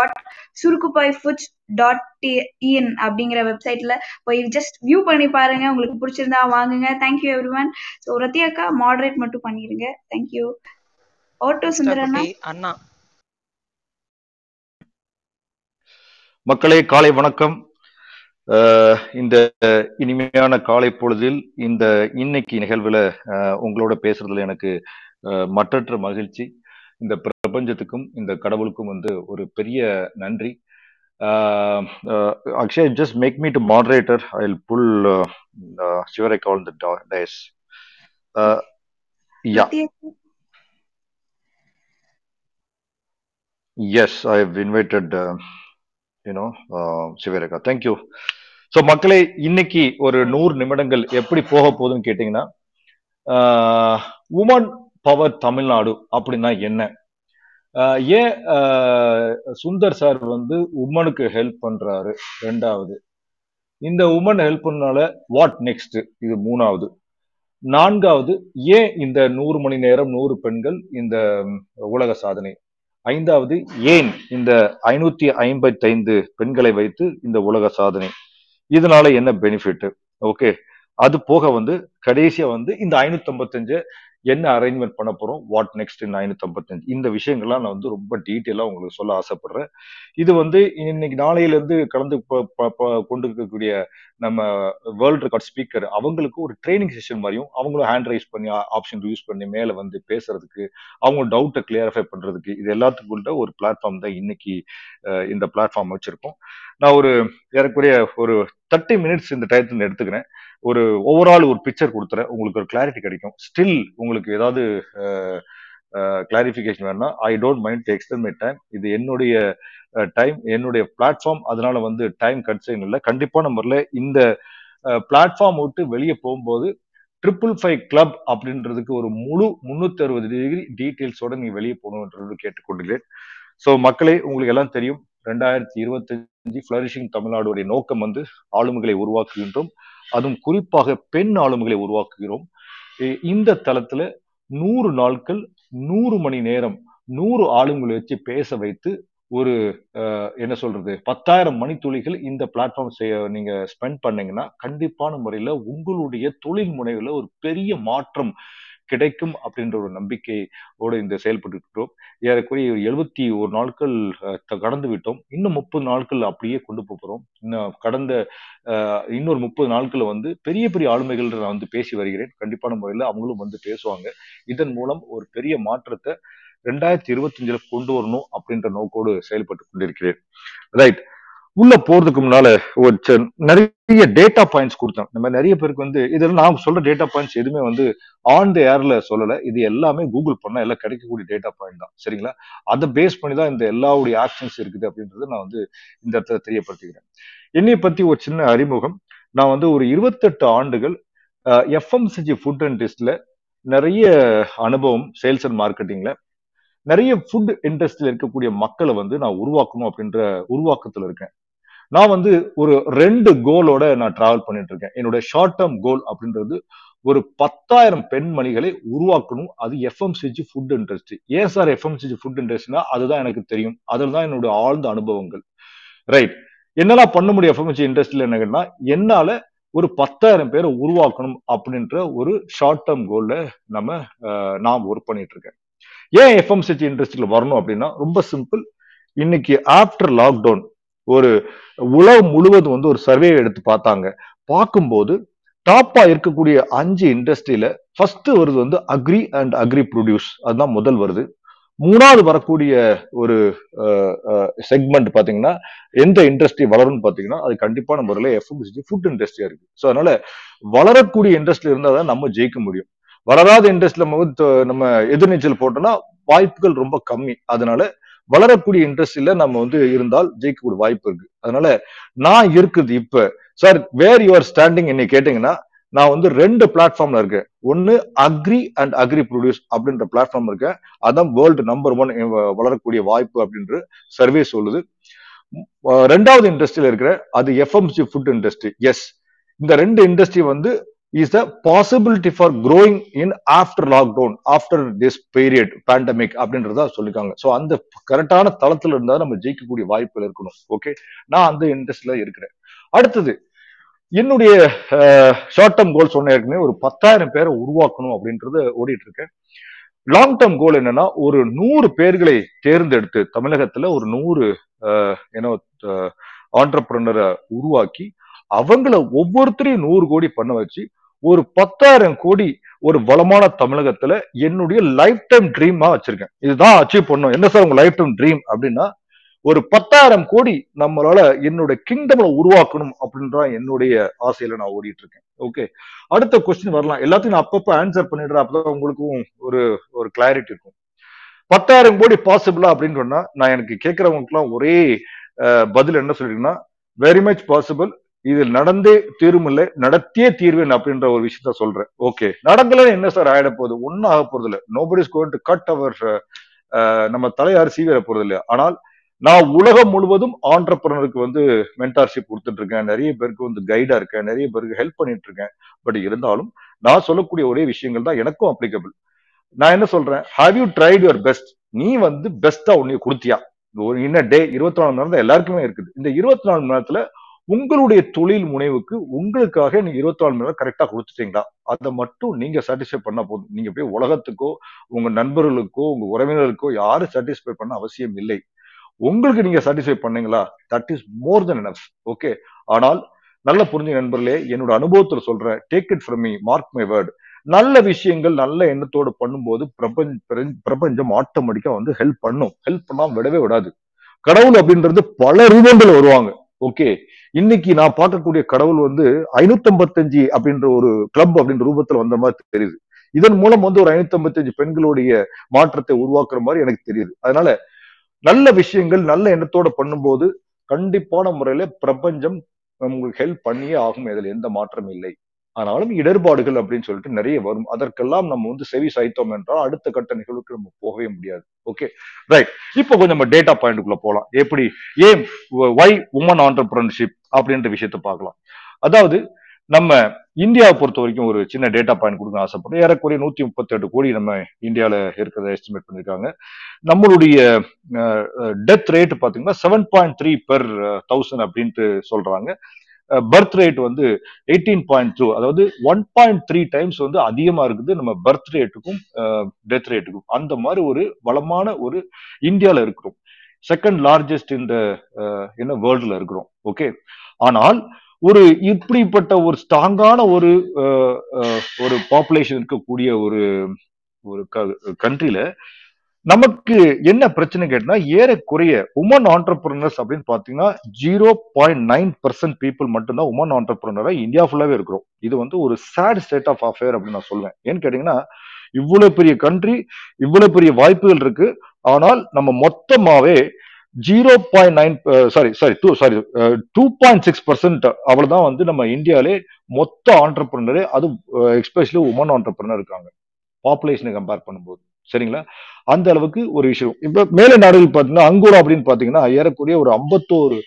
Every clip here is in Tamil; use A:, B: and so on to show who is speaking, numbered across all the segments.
A: Dot Surukkuppai foods dot in அப்படிங்கிற வெப்சைட்ல போய் ஜஸ்ட் வியூ பண்ணி பாருங்க. உங்களுக்கு பிடிச்சிருந்தா வாங்குங்க. தேங்க்யூ எவ்ரி ஒன் ஸோ ரத்தியாக்கா மாடரேட் மட்டும் பண்ணிருங்க. தேங்க்யூ ஓட்டோ சுந்தரண்ணா?
B: அண்ணா.
C: மக்களே காலை வணக்கம். இந்த இனிமையான காலை பொழுதில் இந்த இன்னைக்கு நிகழ்வுல உங்களோட பேசுறதுல எனக்கு மற்றற்ற மகிழ்ச்சி. இந்த பிரபஞ்சத்துக்கும் இந்த கடவுளுக்கும் வந்து ஒரு பெரிய நன்றி. Akshay just make me to moderator I will pull சிவரை call the days. Yeah. Yes I have invited you know Sivarekha. Thank you so மக்களே இன்னைக்கு ஒரு நூறு நிமிடங்கள் எப்படி போக போகுதுன்னு கேட்டிங்கன்னா உமன் பவர் தமிழ்நாடு அப்படின்னா என்ன? ஏன் ஆஹ் சுந்தர் சார் வந்து உமனுக்கு ஹெல்ப் பண்றாரு ரெண்டாவது. இந்த உமன் ஹெல்ப் பண்ணால வாட் நெக்ஸ்ட் இது மூணாவது. நான்காவது ஏன் இந்த நூறு மணி நேரம் நூறு பெண்கள் இந்த உலக சாதனை? ஐந்தாவது ஏன் இந்த ஐநூத்தி ஐம்பத்தி ஐந்து பெண்களை வைத்து இந்த உலக சாதனை? இதனால என்ன பெனிஃபிட் ஓகே. அது போக வந்து கடைசியா வந்து இந்த ஐநூத்தி ஐம்பத்தஞ்சு என்ன அரேஞ்ச்மெண்ட் பண்ண போறோம் வாட் நெக்ஸ்ட் இந்த ஐநூத்தி ஐம்பத்தஞ்சு இந்த விஷயங்கள்லாம் நான் வந்து ரொம்ப டீட்டெயிலாக உங்களுக்கு சொல்ல ஆசைப்படுறேன். இது வந்து இன்னைக்கு நாளையிலேருந்து கலந்து கொண்டு இருக்கக்கூடிய நம்ம வேர்ல்ட் ரெக்கார்ட் ஸ்பீக்கர் அவங்களுக்கு ஒரு ட்ரைனிங் செஷன் மாதிரியும் அவங்களும் ஹேண்ட் ரைஸ் பண்ணி ஆப்ஷன் யூஸ் பண்ணி மேலே வந்து பேசுறதுக்கு அவங்க டவுட்டை கிளியரிஃபை பண்றதுக்கு இது எல்லாத்துக்குள்ள ஒரு பிளாட்ஃபார்ம் தான் இன்னைக்கு இந்த பிளாட்ஃபார்ம் வச்சிருக்கோம். நான் ஒரு ஏறக்குறைய ஒரு தேர்ட்டி மினிட்ஸ் இந்த டயத்துல எடுத்துக்கிறேன். ஒரு ஓவரால் ஒரு பிக்சர் கொடுத்துறேன். உங்களுக்கு ஒரு கிளாரிட்டி கிடைக்கும். ஸ்டில் உங்களுக்கு ஏதாவது கிளாரிஃபிகேஷன் வேணும்னா I don't mind to extend my time இது என்னுடைய டைம் என்னுடைய பிளாட்ஃபார்ம் அதனால வந்து டைம் கன்சைன் இல்லை. கண்டிப்பான முறையில் இந்த பிளாட்ஃபார்ம் விட்டு வெளியே போகும்போது ட்ரிபிள் ஃபைவ் கிளப் அப்படின்றதுக்கு ஒரு முழு முன்னூத்தி அறுபது டிகிரி டீட்டெயில்ஸோட நீ வெளியே போகணுன்றது கேட்டுக்கொண்டுகிறேன் ஸோ மக்களே உங்களுக்கு எல்லாம் தெரியும். ரெண்டாயிரத்தி இருபத்தஞ்சு ஃபிளரிஷிங் தமிழ்நாடுடைய நோக்கம் வந்து ஆளுமைகளை உருவாக்குகின்றோம். அதுவும் குறிப்பாக பெண் ஆளுமைகளை உருவாக்குகிறோம். இந்த தளத்துல நூறு நாட்கள் நூறு மணி நேரம் நூறு ஆளுங்களை வச்சு பேச வைத்து ஒரு என்ன சொல்றது பத்தாயிரம் மணித்துளிகள் இந்த பிளாட்ஃபார்ம் செய்ய நீங்க ஸ்பெண்ட் பண்ணீங்கன்னா கண்டிப்பான முறையில உங்களுடைய தொழில் முனைவுல ஒரு பெரிய மாற்றம் கிடைக்கும் அப்படின்ற ஒரு நம்பிக்கையோடு இந்த செயல்பட்டு இருக்கிறோம் ஏறக்குறைய எழுபத்தி ஒரு நாட்கள் த- கடந்து விட்டோம். இன்னும் முப்பது நாட்கள் அப்படியே கொண்டு போகிறோம் இன்னும் கடந்த இன்னொரு முப்பது நாட்கள் வந்து பெரிய பெரிய ஆளுமைகள் நான் வந்து பேசி வருகிறேன். கண்டிப்பான முறையில் அவங்களும் வந்து பேசுவாங்க. இதன் மூலம் ஒரு பெரிய மாற்றத்தை ரெண்டாயிரத்தி இருபத்தஞ்சுல கொண்டு வரணும் அப்படின்ற நோக்கோடு செயல்பட்டு கொண்டிருக்கிறேன். ரைட் உள்ள போறதுக்கு முன்னால ஒரு நிறைய டேட்டா பாயிண்ட்ஸ் கொடுத்தேன். நம்ம நிறைய பேருக்கு வந்து இதெல்லாம் நான் சொல்ற டேட்டா பாயிண்ட்ஸ் எதுவுமே வந்து ஆன் த ஏர்ல சொல்லல. இது எல்லாமே கூகுள் பண்ணா எல்லாம் கிடைக்கக்கூடிய டேட்டா பாயிண்ட் தான். சரிங்களா? அதை பேஸ் பண்ணி தான் இந்த எல்லாவுடைய ஆக்ஷன்ஸ் இருக்குது அப்படின்றத நான் வந்து இந்த இடத்துல தெரியப்படுத்திக்கிறேன். என்னைய பத்தி ஒரு சின்ன அறிமுகம். நான் வந்து ஒரு இருபத்தெட்டு ஆண்டுகள் எஃப்எம்சிஜி ஃபுட் அண்ட் டெஸ்ட்ல நிறைய அனுபவம் சேல்ஸ் அண்ட் மார்க்கெட்டிங்ல நிறைய ஃபுட் இண்டஸ்ட்ரியில் இருக்கக்கூடிய மக்களை வந்து நான் உருவாக்கணும் அப்படின்ற உருவாக்கத்தில் இருக்கேன். நான் வந்து ஒரு ரெண்டு கோலோட நான் டிராவல் பண்ணிட்டு இருக்கேன் என்னோட ஷார்ட் டேர்ம் கோல் அப்படின்றது ஒரு பத்தாயிரம் பெண்மணிகளை உருவாக்கணும். அது எஃப்எம்சிஜி ஃபுட் இண்டஸ்ட்ரி ஏன் சார் எஃப்எம்சிஜி ஃபுட் இண்டஸ்ட்ரினா அதுதான் எனக்கு தெரியும். அதில் தான் என்னோட ஆழ்ந்த அனுபவங்கள். ரைட் என்னெல்லாம் பண்ண முடியும் எஃப்எம்சி இண்டஸ்ட்ரியில் என்னன்னா என்னால ஒரு பத்தாயிரம் பேரை உருவாக்கணும் அப்படின்ற ஒரு ஷார்ட் டேர்ம் கோல்ல நம்ம நான் ஒர்க் பண்ணிட்டு இருக்கேன் ஏன் எஃப்எம்சிஜி இண்டஸ்ட்ரியில் வரணும் அப்படின்னா ரொம்ப சிம்பிள் இன்னைக்கு ஆஃப்டர் லாக்டவுன் ஒரு உலகம் முழுவதும் வந்து ஒரு சர்வே எடுத்து பார்த்தாங்க. பார்க்கும்போது டாப்பா இருக்கக்கூடிய அஞ்சு இண்டஸ்ட்ரியில ஃபர்ஸ்ட் வருது வந்து அக்ரி அண்ட் அக்ரி ப்ரொடியூஸ் அதுதான் முதல் வருது. மூணாவது வரக்கூடிய ஒரு செக்மெண்ட் பாத்தீங்கன்னா எந்த இண்டஸ்ட்ரி வளரும்னு பாத்தீங்கன்னா அது கண்டிப்பான முறையில் எஃப்எம்சிஜி ஃபுட் இண்டஸ்ட்ரியா இருக்கு. ஸோ அதனால வளரக்கூடிய இண்டஸ்ட்ரி இருந்தால் தான் நம்ம ஜெயிக்க முடியும். வளராத இண்டஸ்ட்ரியில் நம்ம நம்ம எதிர்நீச்சல் போட்டோம்னா வாய்ப்புகள் ரொம்ப கம்மி. அதனால வளரக்கூடிய இண்டஸ்ட்ரியில நம்ம வந்து இருந்தால் ஜெயிக்கக்கூடிய வாய்ப்பு இருக்கு. அதனால நான் இருக்குது இப்ப. சார் வேர் யுவர் ஸ்டாண்டிங் என்னை கேட்டீங்கன்னா நான் வந்து ரெண்டு பிளாட்ஃபார்ம்ல இருக்கேன். ஒன்னு அக்ரி அண்ட் அக்ரி ப்ரொடியூஸ் அப்படின்ற பிளாட்ஃபார்ம் இருக்கேன். அதான் வேர்ல்டு நம்பர் ஒன் வளரக்கூடிய வாய்ப்பு அப்படின்ற சர்வே சொல்லுது. ரெண்டாவது இண்டஸ்ட்ரியில இருக்கிற அது எஃப்எம்சி ஃபுட் இண்டஸ்ட்ரி எஸ் இந்த ரெண்டு இண்டஸ்ட்ரி வந்து is the possibility for growing in after lockdown after this period pandemic அப்படின்றத சொல்லிருக்காங்க ஸோ அந்த கரெக்டான தளத்துல இருந்தால் நம்ம ஜெயிக்கக்கூடிய வாய்ப்புகள் இருக்கணும். ஓகே நான் அந்த இன்ட்ரெஸ்ட்ல இருக்கிறேன். அடுத்தது என்னுடைய ஷார்ட் டேர்ம் கோல் சொன்ன ஏற்கனவே ஒரு பத்தாயிரம் பேரை உருவாக்கணும் அப்படின்றது ஓடிட்டு இருக்கேன். லாங் டேர்ம் கோல் என்னன்னா ஒரு நூறு பேர்களை தேர்ந்தெடுத்து தமிழகத்துல ஒரு நூறு ஏன்னோ ஆண்டர்பிரினரை உருவாக்கி அவங்கள ஒவ்வொருத்தரையும் நூறு கோடி பண்ண வச்சு ஒரு பத்தாயிரம் கோடி ஒரு வளமான தமிழகத்துல என்னுடைய லைஃப் டைம் ட்ரீமா வச்சிருக்கேன். இதுதான் அச்சீவ் பண்ணும் என்ன சார் உங்க லைஃப் டைம் ட்ரீம் அப்படின்னா ஒரு பத்தாயிரம் கோடி நம்மளால என்னுடைய கிங்டம்ல உருவாக்கணும் அப்படின்ற என்னுடைய ஆசையில நான் ஓடிட்டு இருக்கேன் ஓகே அடுத்த கொஸ்டின் வரலாம். எல்லாத்தையும் நான் அப்பப்ப ஆன்சர் பண்ணிடுறேன். அப்பதான் உங்களுக்கும் ஒரு ஒரு கிளாரிட்டி இருக்கும். பத்தாயிரம் கோடி பாசிபிளா அப்படின்னு சொன்னா நான் எனக்கு கேட்கறவங்களுக்கு எல்லாம் ஒரே பதில் என்ன சொல்லிருக்கேன்னா வெரி மச் பாசிபிள் இது நடந்தே தீரும் நடத்தியே தீர்வேன் அப்படின்ற ஒரு விஷயத்த சொல்றேன். ஓகே நடக்கலன்னு என்ன சார் ஆயிட போகுது? ஒன்னும் ஆக போறது இல்லை. Nobody is going to cut our நம்ம தலையார் சீவிர போறது இல்லையா? ஆனால் நான் உலகம் முழுவதும் ஆண்டர்பிரனருக்கு வந்து மென்டார்ஷிப் கொடுத்துட்டு இருக்கேன் நிறைய பேருக்கு வந்து கைடா இருக்கேன். நிறைய பேருக்கு ஹெல்ப் பண்ணிட்டு இருக்கேன் பட் இருந்தாலும் நான் சொல்லக்கூடிய ஒரே விஷயங்கள் தான் எனக்கும் அப்ளிகபிள் நான் என்ன சொல்றேன்? Have you tried your best நீ வந்து பெஸ்டா உன்னைய கொடுத்தியா? ஒரு இன்ன டே இருபத்தி நாலு மணி நேரம் தான் எல்லாருக்குமே இருக்குது. இந்த இருபத்தி நாலு மணி நேரத்துல உங்களுடைய தொழில் முனைவுக்கு உங்களுக்காக நீங்க இருபத்தி நாலு மணி நேரம் கரெக்டா கொடுத்துட்டீங்களா? அதை மட்டும் நீங்க சாட்டிஸ்ஃபை பண்ண போதும். நீங்க போய் உலகத்துக்கோ உங்க நண்பர்களுக்கோ உங்க உறவினர்களுக்கோ யாரும் சாட்டிஸ்ஃபை பண்ண அவசியம் இல்லை. உங்களுக்கு நீங்க சாட்டிஸ்ஃபை பண்ணீங்களா? That is more than enough okay ஆனால் நல்ல புரிஞ்ச நண்பர்களே என்னோட அனுபவத்துல சொல்றேன். Take it from me mark my word நல்ல விஷயங்கள் நல்ல எண்ணத்தோடு பண்ணும்போது பிரபஞ்ச பிரபஞ்சம் ஆட்டோமேட்டிக்கா வந்து ஹெல்ப் பண்ணும். ஹெல்ப் பண்ணாம விடவே விடாது. கடவுள் அப்படின்றது பல ரூபங்கள் வருவாங்க. ஓகே இன்னைக்கு நான் பார்க்கக்கூடிய கடவுள் வந்து ஐநூத்தி ஐம்பத்தஞ்சு அப்படின்ற ஒரு கிளப் அப்படின்ற ரூபத்துல வந்த மாதிரி தெரியுது. இதன் மூலம் வந்து ஒரு ஐநூத்தி ஐம்பத்தஞ்சு பெண்களுடைய மாற்றத்தை உருவாக்குற மாதிரி எனக்கு தெரியுது. அதனால நல்ல விஷயங்கள் நல்ல எண்ணத்தோட பண்ணும்போது கண்டிப்பான முறையில பிரபஞ்சம் உங்களுக்கு ஹெல்ப் பண்ணியே ஆகும். இதுல எந்த மாற்றமும் இல்லை. ஆனாலும் இடர்பாடுகள் அப்படின்னு சொல்லிட்டு நிறைய வரும். அதற்கெல்லாம் நம்ம வந்து செவி சாய்த்தோம் என்றால் அடுத்த கட்ட நிகழ்வுக்கு நம்ம போகவே முடியாது. ஓகே ரைட் இப்போ கொஞ்சம் நம்ம டேட்டா பாயிண்ட்டுக்குள்ள போகலாம் எப்படி? ஏன் ஒய் உமன் ஆண்டர்பிரனர்ஷிப் அப்படின்ற விஷயத்த பார்க்கலாம். அதாவது நம்ம இந்தியாவை பொறுத்த வரைக்கும் ஒரு சின்ன டேட்டா பாயிண்ட் கொடுக்க ஆசைப்படுறோம். ஏறக்குறைய நூத்தி முப்பத்தி எட்டு கோடி நம்ம இந்தியாவில இருக்கிறத எஸ்டிமேட் பண்ணியிருக்காங்க நம்மளுடைய டெத் ரேட் பாத்தீங்கன்னா seven point three per thousand அப்படின்ட்டு சொல்றாங்க. பர்த் ரேட் வந்து எயிட்டீன் பாயிண்ட் டூ அதாவது ஒன் பாயிண்ட் த்ரீ டைம்ஸ் வந்து அதிகமா இருக்குது நம்ம பர்த் ரேட்டுக்கும் டெத் ரேட்டுக்கும் அந்த மாதிரி ஒரு வளமான ஒரு இந்தியாவில் இருக்கிறோம். செகண்ட் லார்ஜஸ்ட் இந்த என்ன வேர்ல்டில் இருக்கிறோம். ஓகே ஆனால் ஒரு இப்படிப்பட்ட ஒரு ஸ்ட்ராங்கான ஒரு ஒரு பாப்புலேஷன் இருக்கக்கூடிய ஒரு ஒரு கண்ட்ரியில நமக்கு என்ன பிரச்சனை கேட்டா ஏறக்குறைய உமன் ஆண்டர்பிரினர்ஸ் அப்படின்னு பாத்தீங்கன்னா zero point nine percent people மட்டும்தான் உமன் ஆண்டர்பிரினரா இந்தியா ஃபுல்லாவே இருக்கிறோம். இது வந்து ஒரு சேட் ஸ்டேட் ஆஃப் அஃபேர் அப்படின்னு நான் சொல்லுவேன் ஏன்னு கேட்டீங்கன்னா இவ்வளவு பெரிய கண்ட்ரி இவ்வளவு பெரிய வாய்ப்புகள் இருக்கு. ஆனால் நம்ம மொத்தமாவே zero point nine sorry sorry two sorry two point six percent அவ்வளவுதான் வந்து நம்ம இந்தியாவிலே மொத்த ஆண்டர்பிரினரே அது எஸ்பெஷலி உமன் ஆண்டர்பிரினர் இருக்காங்க. பாப்புலேஷனை கம்பேர் பண்ணும்போது. சரிங்களா? அந்த அளவுக்கு ஒரு விஷயம் இப்ப மேல நாடுகள் பார்த்தீங்கன்னா அங்கூரா அப்படின்னு பாத்தீங்கன்னா ஏறக்குறைய ஒரு ஐம்பத்தோரு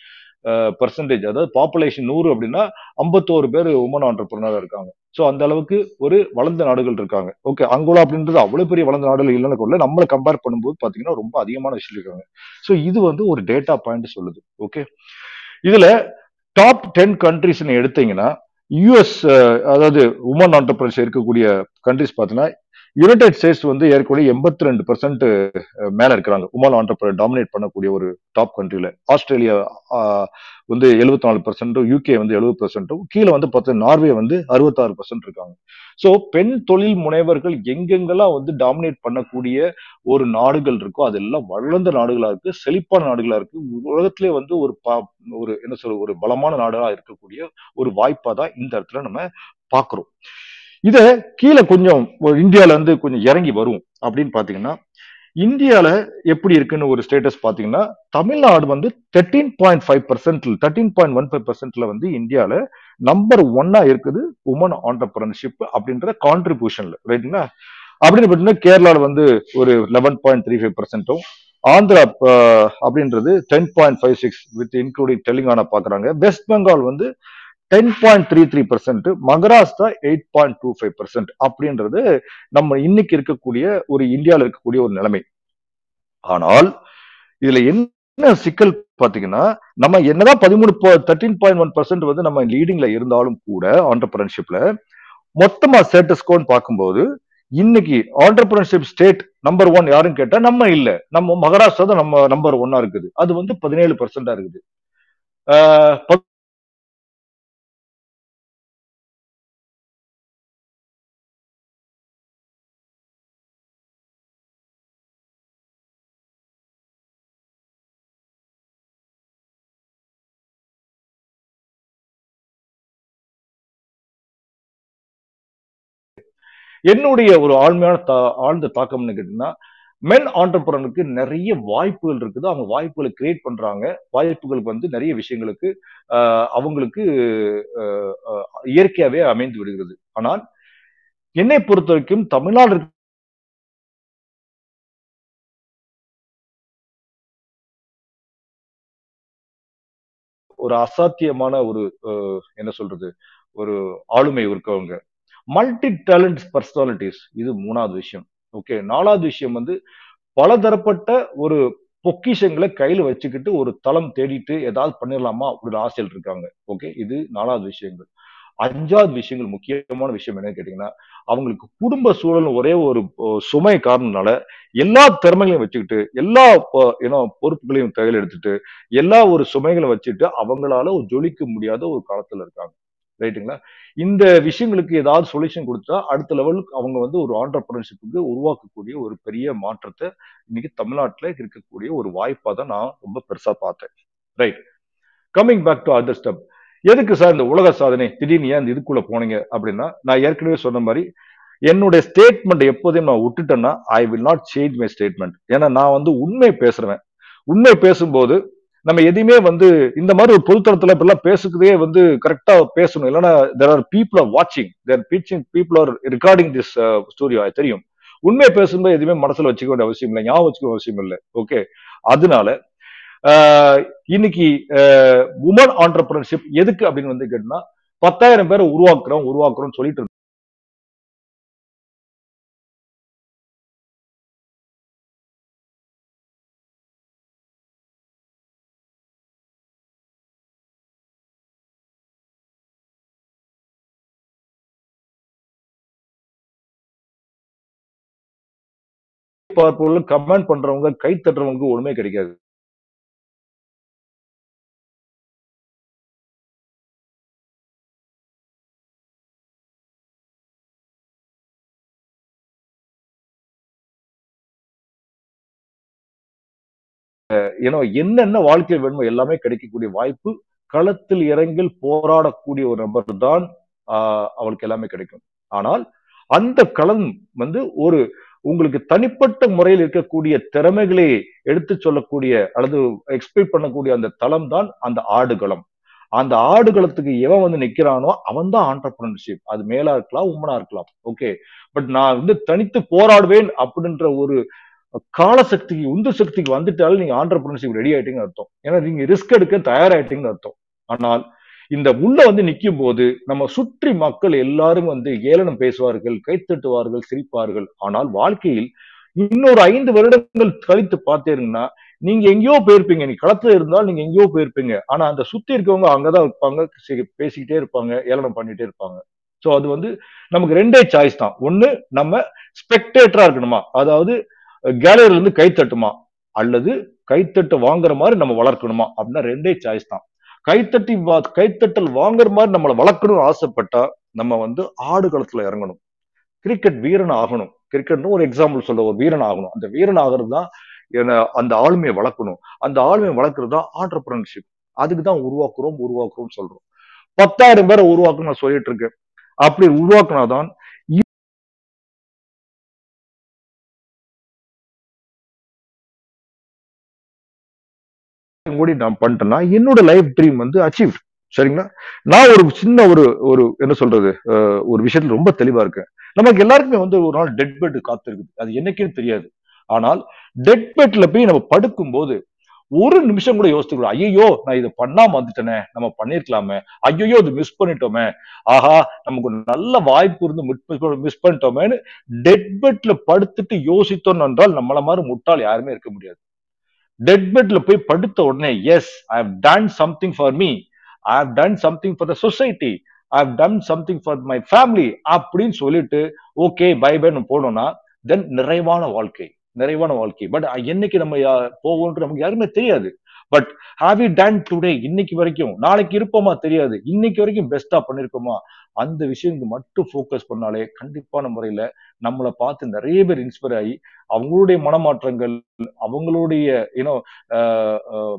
C: பர்சன்டேஜ் அதாவது பாப்புலேஷன் நூறு அப்படின்னா ஐம்பத்தோரு பேர் உமன் ஆண்டர்பிரினராக இருக்காங்க. ஸோ அந்த அளவுக்கு ஒரு வளர்ந்த நாடுகள் இருக்காங்க. ஓகே அங்கோலா அப்படின்றது அவ்வளோ பெரிய வளர்ந்த நாடுகள் இல்லைன்னு கூட நம்மளை கம்பேர் பண்ணும்போது பார்த்தீங்கன்னா ரொம்ப அதிகமான விஷயம் இருக்காங்க. ஸோ இது வந்து ஒரு டேட்டா பாயிண்ட் சொல்லுது. ஓகே இதில் டாப் டென் கண்ட்ரிஸ் எடுத்தீங்கன்னா யூஎஸ் அதாவது உமன் ஆண்டர்பிரன்ஸ் இருக்கக்கூடிய கண்ட்ரிஸ் பார்த்தீங்கன்னா யுனைடெட் ஸ்டேட்ஸ் வந்து ஏற்கனவே எண்பத்தி ரெண்டு பர்சன்ட் மேல இருக்கிறாங்க. உமால் ஆண்டர்பிரனர் டாமினேட் பண்ணக்கூடிய ஒரு டாப் கண்ட்ரியில ஆஸ்திரேலியா வந்து எழுபத்தி நாலு பர்சன்ட்டும் யூகே வந்து எழுபது பர்சன்ட்டும் கீழே வந்து பார்த்தீங்கன்னா நார்வே வந்து அறுபத்தாறு பர்சன்ட் இருக்காங்க. ஸோ பெண் தொழில் முனைவர்கள் எங்கெங்கெல்லாம் வந்து டாமினேட் பண்ணக்கூடிய ஒரு நாடுகள் இருக்கோ அதெல்லாம் வளர்ந்த நாடுகளா இருக்கு செழிப்பான நாடுகளா இருக்கு உலகத்திலே வந்து ஒரு ஒரு என்ன சொல்ற ஒரு பலமான நாடுகளா இருக்கக்கூடிய ஒரு வாய்ப்பா தான் இந்த இடத்துல நம்ம பாக்குறோம் இதை கீழே கொஞ்சம் இந்தியால இருந்து கொஞ்சம் இறங்கி வரும் அப்படின்னு பாத்தீங்கன்னா இந்தியால எப்படி இருக்குன்னு ஒரு ஸ்டேட்டஸ் பாத்தீங்கன்னா தமிழ்நாடு வந்து thirteen point five percent thirteen point one five பர்சன்ட்ல வந்து இந்தியால நம்பர் ஒன்னா இருக்குது உமன் ஆண்டர்பிரனர்ஷிப் அப்படின்ற கான்ட்ரிபியூஷன்ல ரைட்டுங்களா அப்படின்னு பார்த்தீங்கன்னா கேரளாவில் வந்து ஒரு லெவன் பாயிண்ட் த்ரீ ஃபைவ் பர்சன்ட்டும் ஆந்திரா அப்படின்றது ten point five six with including Telangana பாக்குறாங்க. வெஸ்ட் பெங்கால் வந்து ten point three three percent Maharashtra eight point two five percent அப்படின்றது நம்ம இன்னைக்கு இருக்கக்கூடிய ஒரு இந்தியாவில் இருக்கக்கூடிய ஒரு நிலைமை. ஆனால் இதுல என்ன சிக்கல் பாத்தீங்கன்னா நம்ம என்னதான் பதிமூணு தேர்ட்டீன் பாயிண்ட் ஒன் பர்சன்ட் வந்து நம்ம லீடிங்ல இருந்தாலும் கூட ஆண்டர்பிரன்ஷிப்ல மொத்தமா ஸ்டேட்டஸ்கோன்னு பார்க்கும்போது இன்னைக்கு ஆண்டர்பிரன்ஷிப் ஸ்டேட் நம்பர் ஒன் யாருன்னு கேட்டா நம்ம இல்ல. நம்ம மகாராஷ்டிரா தான் நம்ம நம்பர் ஒன்னா இருக்குது. அது வந்து பதினேழு பர்சன்டா இருக்குது. என்னுடைய ஒரு ஆழ்மையான தா- ஆழ்ந்த தாக்கம்னு கேட்டீங்கன்னா மென் ஆண்டர்பிரனுக்கு நிறைய வாய்ப்புகள் இருக்குது. அவங்க வாய்ப்புகளை கிரியேட் பண்றாங்க. வாய்ப்புகளுக்கு வந்து நிறைய விஷயங்களுக்கு அவங்களுக்கு இயற்கையாவே அமைந்து விடுகிறது ஆனால் என்னை பொறுத்த வரைக்கும் தமிழ்நாடு ஒரு அசாத்தியமான ஒரு என்ன சொல்றது? ஒரு ஆளுமை இருக்கவங்க. மல்டி டேலண்ட் பர்சனாலிட்டிஸ் இது மூணாவது விஷயம். ஓகே நாலாவது விஷயம் வந்து பலதரப்பட்ட ஒரு பொக்கிஷங்களை கையில வச்சுக்கிட்டு ஒரு தளம் தேடிட்டு ஏதாவது பண்ணிடலாமா அப்படின்னு ஆசையில் இருக்காங்க. ஓகே இது நாலாவது விஷயங்கள். அஞ்சாவது விஷயங்கள் முக்கியமான விஷயம் என்னன்னு கேட்டீங்கன்னா அவங்களுக்கு குடும்ப சூழல் ஒரே ஒரு சுமை காரணம்னால எல்லா திறமைகளையும் வச்சுக்கிட்டு எல்லா ஏன்னா பொறுப்புகளையும் கையில் எடுத்துட்டு எல்லா ஒரு சுமைகளை வச்சுட்டு அவங்களால ஒரு ஜொலிக்க முடியாத ஒரு காலத்துல இருக்காங்க. ரைட்டுங்களா? இந்த விஷயங்களுக்கு ஏதாவது சொல்யூஷன் கொடுத்தா அடுத்த லெவலுக்கு அவங்க வந்து ஒரு ஆண்டர்பிரினர்ஷிப்புக்கு உருவாக்கக்கூடிய ஒரு பெரிய மாற்றத்தை இன்னைக்கு தமிழ்நாட்டில் இருக்கக்கூடிய ஒரு வாய்ப்பாக தான் நான் ரொம்ப பெருசாக பார்த்தேன். Right coming back to other step எதுக்கு சார் இந்த உலக சாதனை? திடீர்னு ஏன் இந்த இதுக்குள்ள போனீங்க அப்படின்னா நான் ஏற்கனவே சொன்ன மாதிரி என்னுடைய ஸ்டேட்மெண்ட் எப்போதையும் நான் விட்டுட்டேன்னா I will not change my statement ஏன்னா நான் வந்து உண்மை பேசுறேன் உண்மை பேசும்போது நம்ம எதையுமே வந்து இந்த மாதிரி ஒரு பொதுத்தளத்துல இப்பெல்லாம் பேசுறதே வந்து கரெக்டா பேசணும். இல்லைன்னா தெர் ஆர் பீப்புள் ஆர் வாட்சிங் their preaching people are recording this ஸ்டோரியோ தெரியும். உண்மை பேசும்போது எதுவுமே மனசுல வச்சுக்க வேண்டிய அவசியம் இல்லை ஞாபகம் வச்சுக்க அவசியம் இல்லை. ஓகே அதனால ஆஹ், இன்னைக்கு uh, உமன் ஆண்டர்பிரினர்ஷிப் எதுக்கு அப்படின்னு வந்து கேட்டோம்னா பத்தாயிரம் பேரை உருவாக்குறோம் உருவாக்குறோம்னு சொல்லிட்டு பார்ப்பவர்கள் கமெண்ட் பண்றவங்க கை தட்டுறவங்க ஒண்ணுமே கிடைக்காது. ஏன்னா என்னென்ன வாழ்க்கை வேணுமோ எல்லாமே கிடைக்கக்கூடிய வாய்ப்பு களத்தில் இறங்கில் போராடக்கூடிய ஒரு நபர் தான் ஆஹ், அவளுக்கு எல்லாமே கிடைக்கும். ஆனால் அந்த களம் வந்து ஒரு உங்களுக்கு தனிப்பட்ட முறையில் இருக்கக்கூடிய திறமைகளை எடுத்து சொல்லக்கூடிய அல்லது எக்ஸ்பெக்ட் பண்ணக்கூடிய அந்த தளம் தான் அந்த ஆடுகளம். அந்த ஆடுகளத்துக்கு எவன் வந்து நிக்கிறானோ அவன் தான் ஆண்டர்பிரினர்ஷிப் அது மேலா இருக்கலாம் உமனா இருக்கலாம். ஓகே பட் நான் வந்து தனித்து போராடுவேன் அப்படின்ற ஒரு கால சக்திக்கு உந்து சக்திக்கு வந்துட்டாலும் நீங்க ஆண்டர்பிரினர்ஷிப் ரெடி ஆயிட்டீங்கன்னு அர்த்தம். ஏன்னா நீங்க ரிஸ்க் எடுக்க தயாராயிட்டீங்கன்னு அர்த்தம். ஆனால் இந்த உள்ள வந்து நிற்கும் போது நம்ம சுற்றி மக்கள் எல்லாரும் வந்து ஏளனம் பேசுவார்கள் கைத்தட்டுவார்கள் சிரிப்பார்கள். ஆனால் வாழ்க்கையில் இன்னொரு ஐந்து வருடங்கள் கழித்து பார்த்தீங்கன்னா நீங்க எங்கேயோ போயிருப்பீங்க. நீ களத்துல இருந்தால் நீங்க எங்கேயோ போயிருப்பீங்க. ஆனா அந்த சுத்தி இருக்கவங்க அங்கதான் இருப்பாங்க. பேசிக்கிட்டே இருப்பாங்க ஏளனம் பண்ணிட்டே இருப்பாங்க. சோ அது வந்து நமக்கு ரெண்டே சாய்ஸ் தான். ஒண்ணு நம்ம ஸ்பெக்டேட்டரா இருக்கணுமா? அதாவது கேலரியில இருந்து கை தட்டுமா அல்லது கைத்தட்டு வாங்குற மாதிரி நம்ம வளர்க்கணுமா? அப்படின்னா ரெண்டே சாய்ஸ் தான். கைத்தட்டி வா- கைத்தட்டல் வாங்குற மாதிரி நம்மளை வளர்க்கணும்னு ஆசைப்பட்டா நம்ம வந்து ஆடு களத்துல இறங்கணும். கிரிக்கெட் வீரன் ஆகணும். கிரிக்கெட்னு ஒரு எக்ஸாம்பிள் சொல்ற ஒரு வீரன் ஆகணும். அந்த வீரன் ஆகிறது தான் என்ன- அந்த ஆளுமையை வளர்க்கணும். அந்த ஆளுமையை வளர்க்கறது தான் ஆண்டர்பிரினர்ஷிப் அதுக்கு தான் உருவாக்குறோம் உருவாக்குறோம் சொல்றோம். பத்தாயிரம் பேரை உருவாக்கணும் நான் சொல்லிட்டு இருக்கேன். அப்படி உருவாக்குனாதான் நான் பண்ணிட்டேன்னா என்னோட லைஃப் ட்ரீம் வந்து அச்சீவ் சரிங்களா? நான் ஒரு சின்ன ஒரு ஒரு என்ன சொல்றது ஒரு விஷயத்துல ரொம்ப தெளிவா இருக்கேன். நமக்கு எல்லாருக்குமே வந்து ஒரு நாள் டெட் பெட் காத்திருக்குது. அது என்னைக்குன்னு தெரியாது. ஆனால் டெட் பெட்ல போய் நம்ம படுக்கும்போது ஒரு நிமிஷம் கூட யோசிச்சு ஐயோ நான் இதை பண்ணாம வந்துட்டேனே நம்ம பண்ணிருக்கலாமே ஐயோ இது மிஸ் பண்ணிட்டோமே ஆஹா நமக்கு நல்ல வாய்ப்பு இருந்து மிஸ் பண்ணிட்டோமேன்னு டெட் பெட்ல படுத்துட்டு யோசித்தோம் என்றால் நம்மள மாதிரி முட்டாள் யாருமே இருக்க முடியாது. டெட் பெட்ல போய் படுத்த உடனே yes I have done something for me I have done something for the society I have done something for my family அப்படின்னு சொல்லிட்டு ஓகே பை பைன்னு போனோம்னா தென் நிறைவான வாழ்க்கை நிறைவான வாழ்க்கை. பட் என்னைக்கு நம்ம போவோம்ன்ற நமக்கு யாருமே தெரியாது. But have you done today இன்னைக்கு வரைக்கும் நாளைக்கு இருப்போமா? தெரியாது. இன்னைக்கு வரைக்கும் பெஸ்டா பண்ணிருக்கோமா? அந்த விஷயத்துக்கு மட்டும் ஃபோக்கஸ் பண்ணாலே கண்டிப்பான முறையில நம்மளை பார்த்து நிறைய பேர் இன்ஸ்பயர் ஆகி அவங்களுடைய மனமாற்றங்கள் அவங்களுடைய யூனோ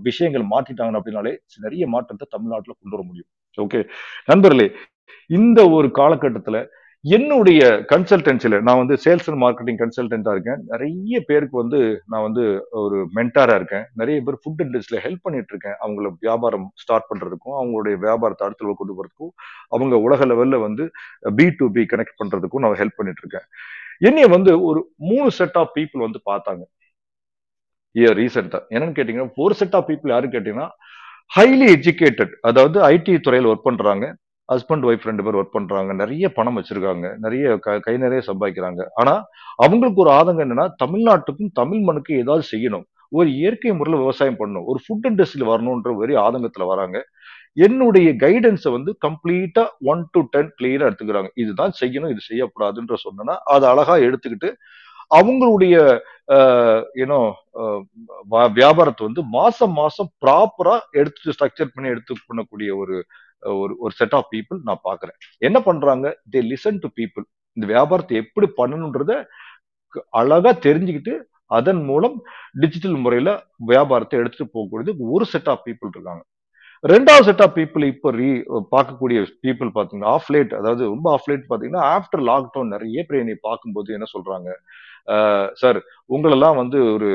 C: விஷயங்கள் மாற்றிட்டாங்க அப்படின்னாலே நிறைய மாற்றத்தை தமிழ்நாட்டில் கொண்டு வர முடியும். ஓகே நண்பர்களே இந்த ஒரு காலகட்டத்துல என்னுடைய கன்சல்டன்சியில் நான் வந்து சேல்ஸ் அண்ட் மார்க்கெட்டிங் கன்சல்டண்ட்டாக இருக்கேன். நிறைய பேருக்கு வந்து நான் வந்து ஒரு மென்டாராக இருக்கேன். நிறைய பேர் ஃபுட் இண்டஸ்ட்ரியில் ஹெல்ப் பண்ணிட்டு இருக்கேன். அவங்கள வியாபாரம் ஸ்டார்ட் பண்ணுறதுக்கும் அவங்களுடைய வியாபாரத்தை அடுத்த கொண்டு போகிறதுக்கும் அவங்க உலக லெவலில் வந்து பி டு பி கனெக்ட் பண்ணுறதுக்கும் நான் ஹெல்ப் பண்ணிட்டு இருக்கேன். என்னைய வந்து ஒரு மூணு செட் ஆஃப் பீப்புள் வந்து பார்த்தாங்க. ஏ ரீசெண்டாக என்னன்னு கேட்டிங்கன்னா ஒரு செட் ஆஃப் பீப்புள் யாரும் கேட்டிங்கன்னா ஹைலி எஜுகேட்டட் அதாவது ஐடி துறையில் ஒர்க் பண்ணுறாங்க ஹஸ்பண்ட் ஒய்ஃப் ரெண்டு பேர் ஒர்க் பண்றாங்க. நிறைய பணம் வச்சிருக்காங்க. நிறைய கை நிறைய சம்பாதிக்கிறாங்க. ஆனா அவங்களுக்கு ஒரு ஆதங்கம் என்னன்னா தமிழ்நாட்டுக்கும் தமிழ் மண்ணுக்கும் ஏதாவது செய்யணும். ஒரு இயற்கை முறையில் விவசாயம் பண்ணணும். ஒரு ஃபுட் இண்டஸ்ட்ரியில் வரணுன்ற ஒரு ஆதங்கத்துல வராங்க. என்னுடைய கைடன்ஸை வந்து கம்ப்ளீட்டா ஒன் டு டென் கிளியரா எடுத்துக்கிறாங்க. இதுதான் செய்யணும் இது செய்யக்கூடாதுன்ற சொன்னா அதை அழகா எடுத்துக்கிட்டு அவங்களுடைய ஏன்னோ வியாபாரத்தை வந்து மாசம் மாசம் ப்ராப்பரா எடுத்து ஸ்ட்ரக்சர் பண்ணி எடுத்து பண்ணக்கூடிய ஒரு ஒரு ஒரு செட் ஆஃப் பீப்புள் நான் பாக்குறேன் என்ன பண்றாங்க? தே லிசன் டு பீப்புள் இந்த வியாபாரத்தை எப்படி பண்ணணுன்றத அழகா தெரிஞ்சுக்கிட்டு அதன் மூலம் டிஜிட்டல் முறையில வியாபாரத்தை எடுத்துட்டு போகக்கூடியது ஒரு செட் ஆஃப் பீப்புள் இருக்காங்க. ரெண்டாவது செட் ஆஃப் பீப்புள் இப்போ ரீ பார்க்கக்கூடிய பீப்புள் பார்த்தீங்கன்னா ஆஃப் லேட் அதாவது ரொம்ப ஆஃப் லேட் பார்த்தீங்கன்னா ஆஃப்டர் லாக்டவுன் நிறைய பேர் என்னை பார்க்கும்போது என்ன சொல்றாங்க? சார் உங்களெல்லாம் வந்து ஒரு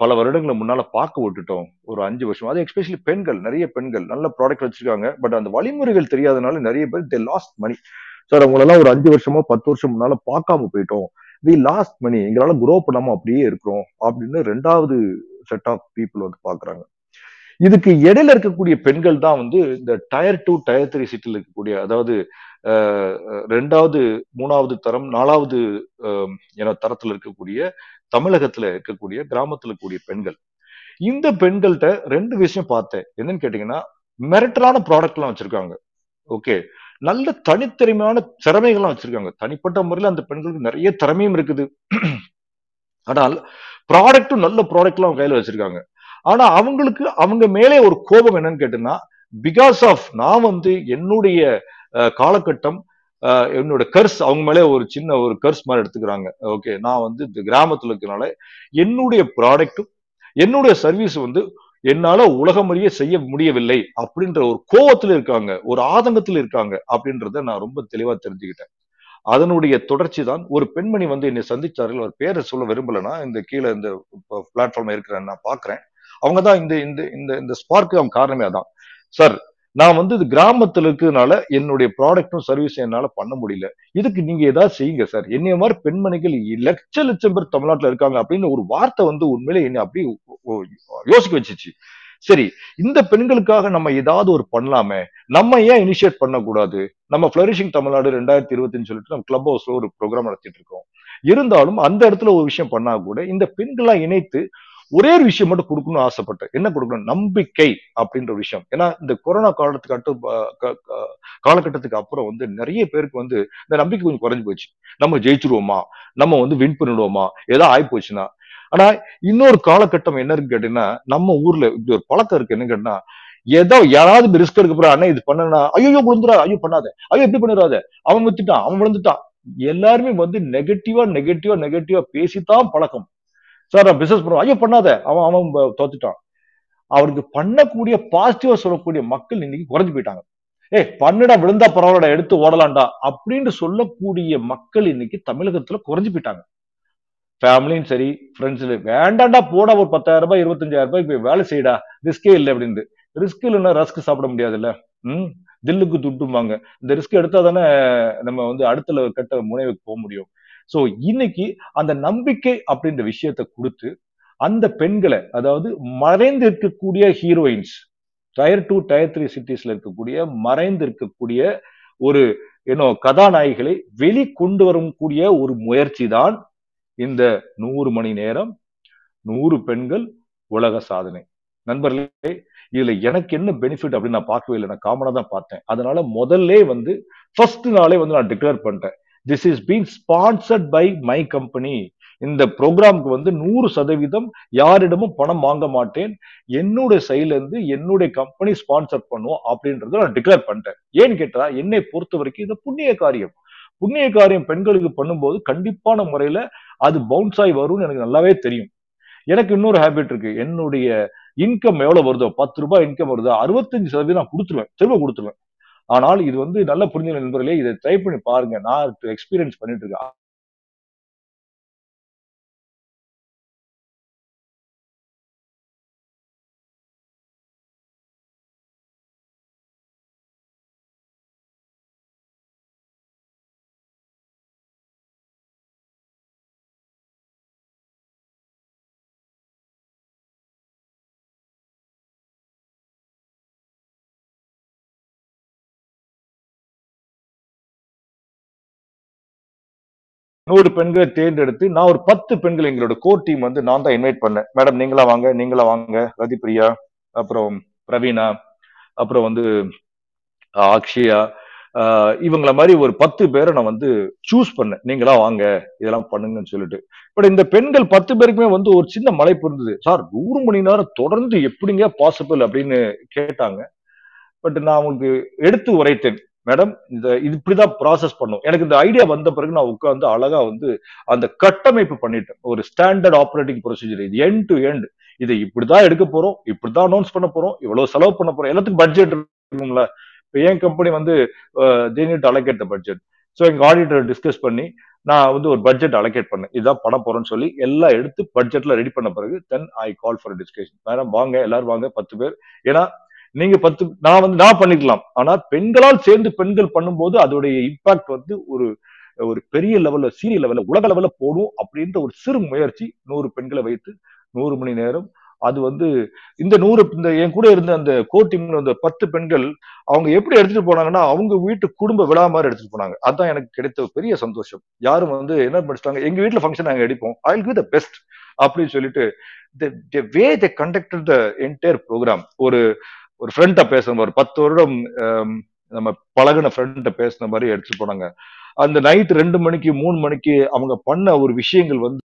C: பல வருடங்களுக்கு முன்னால பார்க்க விட்டுட்டோம். ஒரு அஞ்சு வருஷம். அது எஸ்பெஷலி பெண்கள் நிறைய பெண்கள். நல்ல ப்ராடக்ட் வச்சிருக்காங்க. பட் அந்த வழிமுறைகள் தெரியாதனால நிறைய பேர் தே லாஸ்ட் மணி சார் அவங்களெல்லாம் ஒரு அஞ்சு வருஷமோ பத்து வருஷம் முன்னால பார்க்காம போயிட்டோம். வி லாஸ்ட் மணி எங்களால குரோ பண்ணாம அப்படியே இருக்கிறோம் அப்படின்னு ரெண்டாவது செட் ஆஃப் பீப்புள் வந்து பாக்குறாங்க இதுக்கு இடையில இருக்கக்கூடிய பெண்கள் தான் வந்து இந்த டயர் டூ டயர் த்ரீ சிட்டில இருக்கக்கூடிய அதாவது ரெண்டாவது மூணாவது தரம் நாலாவது என தரத்துல இருக்கக்கூடிய தமிழகத்துல இருக்கக்கூடிய கிராமத்துல இருக்கக்கூடிய பெண்கள். இந்த பெண்கள்கிட்ட ரெண்டு விஷயம் பார்த்தேன். என்னன்னு கேட்டீங்கன்னா மிரட்டலான ப்ராடக்ட் எல்லாம் வச்சிருக்காங்க. ஓகே நல்ல தனித்திறமையான திறமைகள்லாம் வச்சிருக்காங்க. தனிப்பட்ட முறையில் அந்த பெண்களுக்கு நிறைய திறமையும் இருக்குது. ஆனால் ப்ராடக்டும் நல்ல ப்ராடக்ட்லாம் அவங்க கையில வச்சிருக்காங்க. ஆனா அவங்களுக்கு அவங்க மேலே ஒரு கோபம் என்னன்னு கேட்டுன்னா பிகாஸ் ஆஃப் நான் வந்து என்னுடைய காலகட்டம் என்னோட கர்ஸ் அவங்க மேலே ஒரு சின்ன ஒரு கர்ஸ் மாதிரி எடுத்துக்கிறாங்க. ஓகே நான் வந்து இந்த கிராமத்தில் இருக்கிறனால என்னுடைய ப்ராடக்ட்டும் என்னுடைய சர்வீஸ் வந்து என்னால உலகமறிய செய்ய முடியவில்லை அப்படின்ற ஒரு கோவத்துல இருக்காங்க ஒரு ஆதங்கத்தில் இருக்காங்க அப்படின்றத நான் ரொம்ப தெளிவா தெரிஞ்சுக்கிட்டேன். அதனுடைய தொடர்ச்சி தான் ஒரு பெண்மணி வந்து என்னை சந்திச்சார்கள் அவர் பேரை சொல்ல விரும்பலன்னா இந்த கீழே இந்த பிளாட்ஃபார்ம் இருக்கிறேன் நான் பாக்குறேன் அவங்க தான் இந்த இந்த இந்த இந்த ஸ்பார்க்கு அவங்க காரணமே அதான். சார் நான் வந்து இது கிராமத்துல இருக்கிறதுனால என்னுடைய ப்ராடக்டும் சர்வீஸும் என்னால பண்ண முடியல. இதுக்கு நீங்க ஏதாவது செய்யுங்க சார் என்னைய மாதிரி பெண்மணிகள் லட்ச லட்சம் பேர் தமிழ்நாட்டுல இருக்காங்க அப்படின்னு ஒரு வார்த்தை வந்து உண்மையிலே என்னை அப்படி யோசிக்க வச்சிச்சு. சரி இந்த பெண்களுக்காக நம்ம ஏதாவது ஒரு பண்ணலாமே? நம்ம ஏன் இனிஷியேட் பண்ணக்கூடாது? நம்ம ஃபிளரிஷிங் தமிழ்நாடு ரெண்டாயிரத்தி இருபத்தின்னு சொல்லிட்டு நம்ம கிளப் ஹவுஸ்ல ஒரு ப்ரோக்ராம் நடத்திட்டு இருக்கோம். இருந்தாலும் அந்த இடத்துல ஒரு விஷயம் பண்ணா கூட இந்த பெண்களாம் இணைத்து ஒரே ஒரு விஷயம் மட்டும் கொடுக்கணும்னு ஆசைப்பட்டேன் என்ன கொடுக்கணும்? நம்பிக்கை அப்படின்ற விஷயம். ஏன்னா இந்த கொரோனா காலத்துக்கு அட்டு காலகட்டத்துக்கு அப்புறம் வந்து நிறைய பேருக்கு வந்து இந்த நம்பிக்கை கொஞ்சம் குறைஞ்சு போச்சு. நம்ம ஜெயிச்சிருவோமா? நம்ம வந்து வின் பண்ணிடுவோமா? ஏதோ ஆகி போச்சுன்னா. ஆனா இன்னொரு காலகட்டம் என்ன இருக்கு கேட்டீங்கன்னா நம்ம ஊர்ல இப்படி ஒரு பழக்கம் இருக்கு. என்ன கேட்டீங்கன்னா ஏதோ யாராவது ரிஸ்க் எடுக்க போற அண்ணா இது பண்ணனா ஐயோ விழுந்துடா ஐயோ பண்ணாத. ஐயோ எப்படி பண்ணிடாத. அவன் வித்துட்டான். அவன் விழுந்துட்டான். எல்லாருமே வந்து நெகட்டிவா நெகட்டிவா நெகட்டிவா பேசித்தான் பழக்கம். சார் நான் பிசினஸ் பண்ணுவேன் ஐயோ பண்ணாத. அவன் அவன் தோத்துட்டான். அவருக்கு பண்ணக்கூடிய பாசிட்டிவா சொல்லக்கூடிய மக்கள் இன்னைக்கு குறைஞ்சு போயிட்டாங்க. ஏய் பண்ணடா விழுந்தா பரவாயில்ல எடுத்து ஓடலாம்டா அப்படின்னு சொல்லக்கூடிய மக்கள் இன்னைக்கு தமிழகத்துல குறைஞ்சு போயிட்டாங்க. ஃபேமிலியும் சரி ஃப்ரெண்ட்ஸ் வேண்டாண்டா போட ஒரு பத்தாயிரம் ரூபாய் இருபத்தஞ்சாயிரம் ரூபாய் போய் வேலை செய்யடா. ரிஸ்கே இல்லை அப்படின்னு ரிஸ்க் இல்லைன்னா ரஸ்க் சாப்பிட முடியாதுல்ல. ம்? தில்லுக்கு துட்டும்பாங்க. இந்த ரிஸ்க் எடுத்தா தானே நம்ம வந்து அடுத்த கட்ட முனைவுக்கு போக முடியும். ஸோ இன்னைக்கு அந்த நம்பிக்கை அப்படின்ற விஷயத்த கொடுத்து அந்த பெண்களை அதாவது மறைந்து இருக்கக்கூடிய heroines tier two tier three சிட்டிஸ்ல இருக்கக்கூடிய மறைந்து இருக்கக்கூடிய ஒரு ஏன்னோ கதாநாயகிகளை வெளி கொண்டு வரக்கூடிய ஒரு முயற்சி தான் இந்த நூறு மணி நேரம் நூறு பெண்கள் உலக சாதனை. நண்பர்களே இதுல எனக்கு என்ன பெனிஃபிட் அப்படின்னு நான் பார்க்கவே இல்லை. நான் காமனா தான் பார்த்தேன். அதனால முதல்ல வந்து ஃபர்ஸ்ட் நாளே வந்து நான் டிக்ளேர் பண்ணிட்டேன். This is been sponsored by my company இந்த ப்ரோக்ராம்க்கு வந்து நூறு சதவீதம் யாரிடமும் பணம் வாங்க மாட்டேன். என்னுடைய சைட்ல இருந்து என்னுடைய கம்பெனி ஸ்பான்சர் பண்ணுவோம் அப்படின்றத நான் டிக்ளேர் பண்ணிட்டேன். ஏன்னு கேட்டா என்னை பொறுத்த வரைக்கும் இது புண்ணிய காரியம். புண்ணிய காரியம் பெண்களுக்கு பண்ணும்போது கண்டிப்பான முறையில அது பவுன்ஸ் ஆகி வரும்னு எனக்கு நல்லாவே தெரியும். எனக்கு இன்னொரு ஹேபிட் இருக்கு. என்னுடைய இன்கம் எவ்வளவு வருதோ பத்து ரூபாய் இன்கம் வருதோ அறுபத்தஞ்சு சதவீதம் நான் கொடுத்துருவேன். திரும்ப கொடுத்துருவேன். ஆனால் இது வந்து நல்ல புரிஞ்ச நண்பர்களே இதை ட்ரை பண்ணி பாருங்க. நான் எக்ஸ்பீரியன்ஸ் பண்ணிட்டு இருக்கேன். நூறு பெண்களை தேர்ந்தெடுத்து நான் ஒரு பத்து பெண்கள் எங்களோட கோர் டீம் வந்து நான் தான் இன்வைட் பண்ணேன். மேடம் நீங்களா வாங்க? நீங்களா வாங்க? ரதிப்பிரியா அப்புறம் பிரவீனா அப்புறம் வந்து அக்ஷயா இவங்கள மாதிரி ஒரு பத்து பேரை நான் வந்து சூஸ் பண்ணேன். நீங்களா வாங்க இதெல்லாம் பண்ணுங்கன்னு சொல்லிட்டு. பட் இந்த பெண்கள் பத்து பேருக்குமே வந்து ஒரு சின்ன மலைப்பு இருந்தது. சார் நூறு மணி நேரம் தொடர்ந்து எப்படிங்க பாசிபிள் அப்படின்னு கேட்டாங்க. பட் நான் அவங்களுக்கு எடுத்து உரைத்தேன். மேடம் இந்த இது இப்படிதான் ப்ராசஸ் பண்ணும். எனக்கு இந்த ஐடியா வந்த பிறகு நான் உட்காந்து அழகா வந்து அந்த கட்டமைப்பு பண்ணிட்டேன். ஒரு ஸ்டாண்டர்ட் ஆப்ரேட்டிங் ப்ரொசீஜர் இது எண்ட் டு எண்ட் இதை இப்படிதான் எடுக்க போறோம் இப்படிதான் அனௌன்ஸ் பண்ண போறோம் இவ்வளவு செலவு பண்ண போறோம். எல்லாத்துக்கும் பட்ஜெட் இருக்குங்களா? இப்போ என் கம்பெனி வந்து they allocate the budget so எங்க ஆடிட்டர் டிஸ்கஸ் பண்ணி நான் வந்து ஒரு பட்ஜெட் அலோகேட் பண்ணேன். இதுதான் பண்ண போறேன்னு சொல்லி எல்லாம் எடுத்து பட்ஜெட்ல ரெடி பண்ண பிறகு then I call for discussion madam வாங்க எல்லாரும் வாங்க பத்து பேர். ஏன்னா நீங்க பத்து நான் வந்து நான் பண்ணிக்கலாம். ஆனா பெண்களால் சேர்ந்து பெண்கள் பண்ணும்போது அதோடைய இம்பாக்ட் வந்து ஒரு ஒரு பெரிய லெவல்ல சீரிய லெவல்ல உலக லெவல்ல போடும் அப்படின்ற ஒரு சிறு முயற்சி நூறு பெண்களை வைத்து நூறு மணி நேரம். அது வந்து இந்த நூறு இந்த என் கூட இருந்த அந்த கோ அந்த பத்து பெண்கள் அவங்க எப்படி எடுத்துட்டு போனாங்கன்னா அவங்க வீட்டு குடும்ப விழா மாதிரி எடுத்துட்டு போனாங்க. அதான் எனக்கு கிடைத்த பெரிய சந்தோஷம். யாரும் வந்து என்ன படிச்சிட்டாங்க எங்க வீட்டுல ஃபங்க்ஷன் நாங்க எடுப்போம். ஐ வில் த பெஸ்ட் அப்படின்னு சொல்லிட்டு way the conductor the entire program ஒரு ஒரு ஃப்ரெண்ட்டை பேசுன ஒரு பத்து வருடம் நம்ம பழகுன ஃப்ரெண்ட்டை பேசுன மாதிரி எடுத்துட்டு போனாங்க. அந்த நைட் ரெண்டு மணிக்கு மூணு மணிக்கு அவங்க பண்ண ஒரு விஷயங்கள் வந்து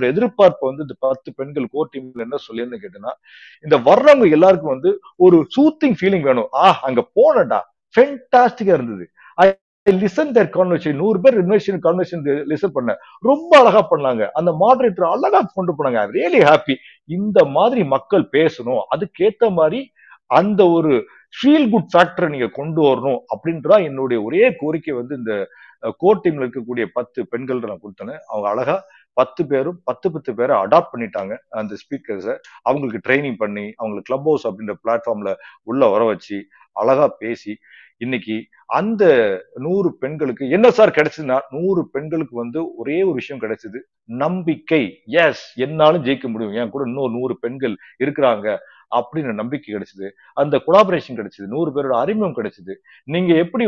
C: ஒரு எதிர்பார்ப்பு வந்து இந்த பத்து பெண்கள் கோர் டீம்ல என்ன சொல்லியிருந்தேன் கேட்டேன்னா இந்த வர்றவங்க எல்லாருக்கும் வந்து ஒரு சூத்திங் ஃபீலிங் வேணும். ஆ அங்க போனடா ஃபென்டாஸ்டிக்கா இருந்தது. ஐ லிசன் தர் கான்வர்சேஷன் நூறு பேர் இன்வெஸ்டின் கான்வர்சேஷன் லிசன் பண்ண ரொம்ப அழகா பண்ணாங்க. அந்த மாடரேட்டர் அழகா கொண்டு போனாங்க. ரியலி ஹாப்பி இந்த மாதிரி மக்கள் பேசணும். அதுக்கேத்த மாதிரி அந்த ஒரு ஃபீல் குட் ஃபேக்டரை நீங்க கொண்டு வரணும் அப்படின்றதா என்னுடைய ஒரே கோரிக்கை வந்து இந்த கோர் டீம்ல இருக்கக்கூடிய பத்து பெண்கள் நான் கொடுத்தேன். அவங்க அழகா பத்து பேரும் பத்து பத்து பேரை அடாப்ட் பண்ணிட்டாங்க அந்த ஸ்பீக்கர்ஸை அவங்களுக்கு ட்ரைனிங் பண்ணி அவங்களுக்கு கிளப் ஹவுஸ் அப்படின்ற பிளாட்ஃபார்ம்ல உள்ள வர வச்சு அழகா பேசி இன்னைக்கு அந்த நூறு பெண்களுக்கு என்ன சார் கிடைச்சதுன்னா நூறு பெண்களுக்கு வந்து ஒரே ஒரு விஷயம் கிடைச்சது. நம்பிக்கை. எஸ் என்னாலும் ஜெயிக்க முடியும். என் கூட இன்னொரு நூறு பெண்கள் இருக்கிறாங்க அப்படின்னு நம்பிக்கை கிடைச்சது. அந்த கொலாபரேஷன் கிடைச்சது. நூறு பேரோட அறிமுகம் கிடைச்சது. நீங்க எப்படி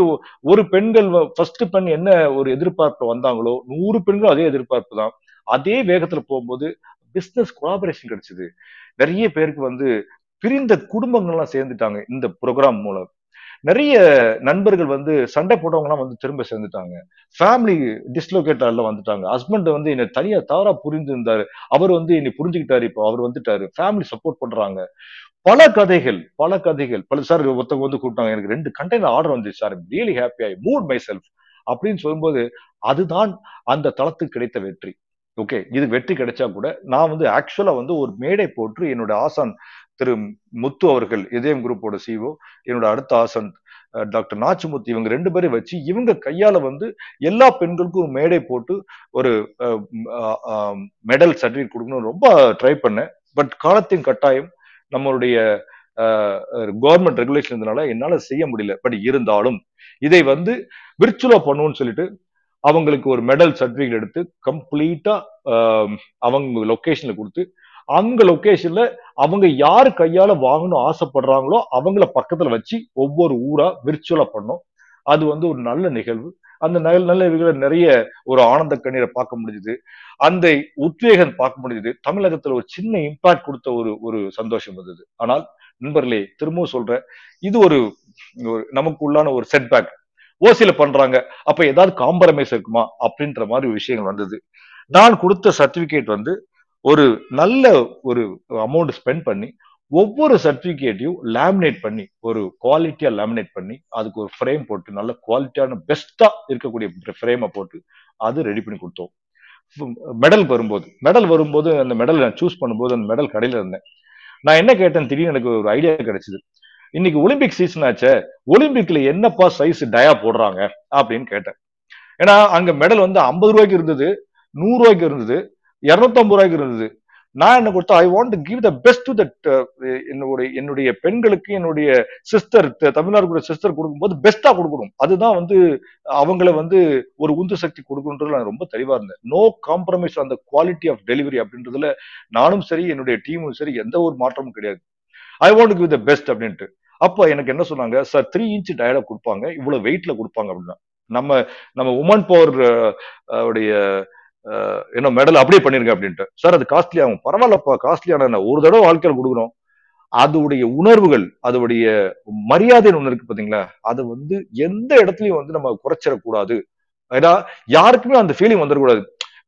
C: ஒரு பெண்கள் ஃபர்ஸ்ட் பெண் என்ன ஒரு எதிர்பார்ப்பு வந்தாங்களோ நூறு பெண்கள் அதே எதிர்பார்ப்பு தான். அதே வேகத்துல போகும்போது பிஸ்னஸ் கொலாபரேஷன் கிடைச்சது. நிறைய பேருக்கு வந்து பிரிந்த குடும்பங்கள்லாம் சேர்ந்துட்டாங்க இந்த ப்ரோக்ராம் மூலம். நிறைய நண்பர்கள் வந்து சண்டை போட்டவங்கலாம் வந்து திரும்ப சேர்ந்துட்டாங்க. ஃபேமிலி டிஸ்லோகேட்டர்ல வந்துட்டாங்க. ஹஸ்பண்ட் வந்து என்னை தனியா தவறா புரிந்து இருந்தாரு அவர் வந்து என்னை புரிஞ்சுக்கிட்டாரு. இப்போ அவர் வந்துட்டாரு. ஃபேமிலி சப்போர்ட் பண்றாங்க. பல கதைகள் பல கதைகள். பல சார் ஒருத்தவங்க வந்து கூப்பிட்டாங்க. எனக்கு ரெண்டு கண்டெய்னர் ஆர்டர் வந்துச்சு sir really happy I mood myself அப்படின்னு சொல்லும்போது அதுதான் அந்த தளத்துக்கு கிடைத்த வெற்றி. ஓகே இது வெற்றி கிடைச்சா கூட நான் வந்து ஆக்சுவலா வந்து ஒரு மேடை போட்டு என்னோட ஆசான் திரு முத்து அவர்கள் இதயம் குரூப்போட சிஓ என்னோட அடுத்த ஆசான் டாக்டர் நாச்சிமுத்து இவங்க ரெண்டு பேரும் வச்சு இவங்க கையால வந்து எல்லா பெண்களுக்கும் ஒரு மேடை போட்டு ஒரு மெடல் சர்டிஃபிகேட் கொடுக்கணும் ரொம்ப ட்ரை பண்ணேன். பட் காலத்தின் கட்டாயம் நம்மளுடைய கவர்மெண்ட் ரெகுலேஷன் இருந்தனால என்னால செய்ய முடியல. பட் இருந்தாலும் இதை வந்து விர்ச்சுவலா பண்ணுவோம்னு சொல்லிட்டு அவங்களுக்கு ஒரு மெடல் சர்டிஃபிகேட் எடுத்து கம்ப்ளீட்டா அவங்க லொக்கேஷன்ல கொடுத்து அங்க லொக்கேஷன்ல அவங்க யார் கையால வாங்கணும் ஆசைப்படுறாங்களோ அவங்கள பக்கத்துல வச்சு ஒவ்வொரு ஊரா விர்ச்சுவலா பண்ணோம். அது வந்து ஒரு நல்ல நிகழ்வு. அந்த நல்ல நல்ல நிகழ்வுல நிறைய ஒரு ஆனந்த கண்ணீரை பார்க்க முடிஞ்சுது. அந்த உத்வேகம் பார்க்க முடிஞ்சுது. தமிழகத்துல ஒரு சின்ன இம்பாக்ட் கொடுத்த ஒரு ஒரு சந்தோஷம் வந்தது. ஆனால் நண்பர்களே திரும்பவும் சொல்றேன் இது ஒரு ஒரு நமக்கு உள்ளான ஒரு செட்பேக் ஓசியில பண்றாங்க. அப்ப ஏதாவது காம்ப்ரமைஸ் இருக்குமா? அப்படின்ற மாதிரி விஷயங்கள் வந்தது. நான் கொடுத்த சர்டிபிகேட் வந்து ஒரு நல்ல ஒரு அமௌண்ட் ஸ்பெண்ட் பண்ணி ஒவ்வொரு சர்டிபிகேட்டையும் லேமினேட் பண்ணி ஒரு குவாலிட்டியா லேமினேட் பண்ணி அதுக்கு ஒரு ஃப்ரேம் போட்டு நல்ல குவாலிட்டியான பெஸ்டா இருக்கக்கூடிய ஃப்ரேமை போட்டு அது ரெடி பண்ணி கொடுத்தோம். மெடல் வரும்போது மெடல் வரும்போது அந்த மெடல் நான் சூஸ் பண்ணும்போது அந்த மெடல் கடையில் இருந்தேன். நான் என்ன கேட்டேன்? திடீர்னு எனக்கு ஒரு ஐடியா கிடைச்சிது. இன்னைக்கு ஒலிம்பிக் சீசன் ஆச்சே ஒலிம்பிக்ல என்னப்பா சைஸ் டயா போடுறாங்க அப்படின்னு கேட்டேன். ஏன்னா அங்க மெடல் வந்து ஐம்பது ரூபாய்க்கு இருந்தது நூறு ரூபாய்க்கு இருந்தது இருநூத்தம்பது ரூபாய்க்கு இருந்தது. நான் என்ன கொடுத்தா I want give the best to that என்னுடைய என்னுடைய பெண்களுக்கு என்னுடைய சிஸ்டர் தமிழ்நாடு சிஸ்டர் கொடுக்கும்போது பெஸ்டா கொடுக்கணும். அதுதான் வந்து அவங்கள வந்து ஒரு உந்து சக்தி கொடுக்கணுன்றது நான் ரொம்ப தெளிவா இருந்தேன். நோ காம்ப்ரமைஸ் அந்த குவாலிட்டி ஆஃப் டெலிவரி அப்படின்றதுல நானும் சரி என்னுடைய டீமும் சரி எந்த ஒரு மாற்றமும் கிடையாது. I want give the best அப்படின்ட்டு. அப்போ எனக்கு என்ன சொன்னாங்க சார் த்ரீ இன்ச் டயர்டா கொடுப்பாங்க இவ்வளவு வெயிட்ல கொடுப்பாங்க அப்படின்னா. நம்ம நம்ம உமன் பவர் உடைய என்ன மெடல் அப்படியே பண்ணிருங்க அப்படின்ட்டு. சார் அது காஸ்ட்லி ஆகும் பரவாயில்லப்பா காஸ்ட்லியான ஒரு தடவை வாழ்க்கையில் கொடுக்குறோம். அதோடைய உணர்வுகள் அதோடைய மரியாதைன்னு ஒண்ணு இருக்கு பாத்தீங்களா? அது வந்து எந்த இடத்துலயும் வந்து நம்ம குறைச்சிடக்கூடாது. ஏன்னா யாருக்குமே அந்த ஃபீலிங் வந்துடக்கூடாது.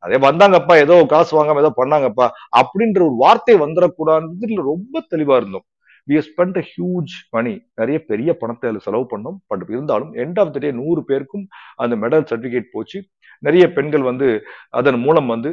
C: அதே வந்தாங்கப்பா ஏதோ காசு வாங்காம ஏதோ பண்ணாங்கப்பா அப்படின்ற ஒரு வார்த்தை வந்துடக்கூடாதுல ரொம்ப தெளிவா இருந்தோம். வி ஸ்பெண்ட் ஹியூஜ் மணி நிறைய பெரிய பணத்தை அதில் செலவு பண்ணோம். பட் இருந்தாலும் எண்ட் ஆஃப் த டே நூறு பேருக்கும் அந்த மெடல் சர்டிஃபிகேட் போச்சு. நிறைய பெண்கள் வந்து அதன் மூலம் வந்து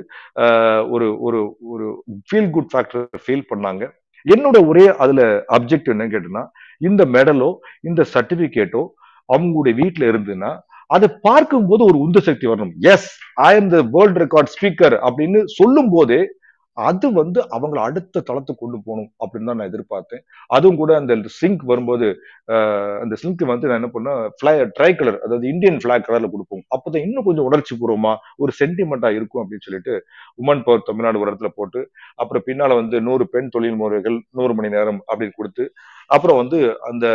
C: ஒரு ஒரு ஒரு ஃபீல் குட் ஃபேக்டர் ஃபீல் பண்ணாங்க. என்னோட ஒரே அதுல அப்ஜெக்ட் என்னன்னு கேட்டோம்னா இந்த மெடலோ இந்த சர்டிபிகேட்டோ அவங்களுடைய வீட்டுல இருந்துன்னா அதை பார்க்கும் போது ஒரு உந்து சக்தி வரணும். Yes I am the world record speaker அப்படின்னு சொல்லும் போதே அது வந்து அவங்கள அடுத்த தளத்துக்கு கொண்டு போகணும் அப்படின்னு தான் நான் எதிர்பார்த்தேன். அதுவும் கூட அந்த சிங்க் வரும்போது அந்த சிங்க் வந்து நான் என்ன பண்ணேன் ஃபிளை ட்ரை கலர் அதாவது இந்தியன் ஃபிளாக் கலர்ல கொடுப்போம். அப்போதான் இன்னும் கொஞ்சம் உணர்ச்சி பூர்வமா ஒரு சென்டிமெண்டா இருக்கும் அப்படின்னு சொல்லிட்டு உமன் பவர் தமிழ்நாடு ஒரு இடத்துல போட்டு அப்புறம் பின்னால வந்து நூறு பெண் தொழில் முறைகள் நூறு மணி நேரம் அப்படின்னு கொடுத்து அப்புறம் வந்து அந்த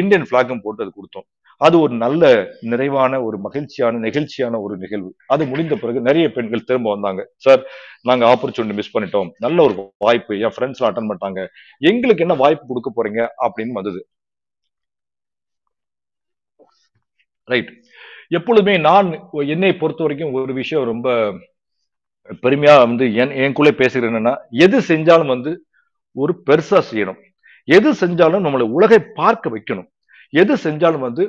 C: இந்தியன் பிளாக்கும் போட்டு அது கொடுத்தோம். அது ஒரு நல்ல நிறைவான ஒரு மகிழ்ச்சியான நெகிழ்ச்சியான ஒரு நிகழ்வு. அது முடிந்த பிறகு நிறைய பெண்கள் திரும்ப வந்தாங்க. சார் நாங்க ஆப்பர்ச்சுனிட்டி மிஸ் பண்ணிட்டோம். நல்ல ஒரு வாய்ப்பு. என் ஃப்ரெண்ட்ஸ் அட்டன் பண்ணிட்டாங்க. எங்களுக்கு என்ன வாய்ப்பு கொடுக்க போறீங்க? அப்படின்னு வந்தது. ரைட் எப்பொழுதுமே நான் என்னை பொறுத்த வரைக்கும் ஒரு விஷயம் ரொம்ப பெருமையா வந்து என் எனக்குள்ளே பேசுகிறேன் என்னன்னா எது செஞ்சாலும் வந்து ஒரு பெருசா செய்யணும். எது செஞ்சாலும் நம்மளை உலகை பார்க்க வைக்கணும். எது செஞ்சாலும் வந்து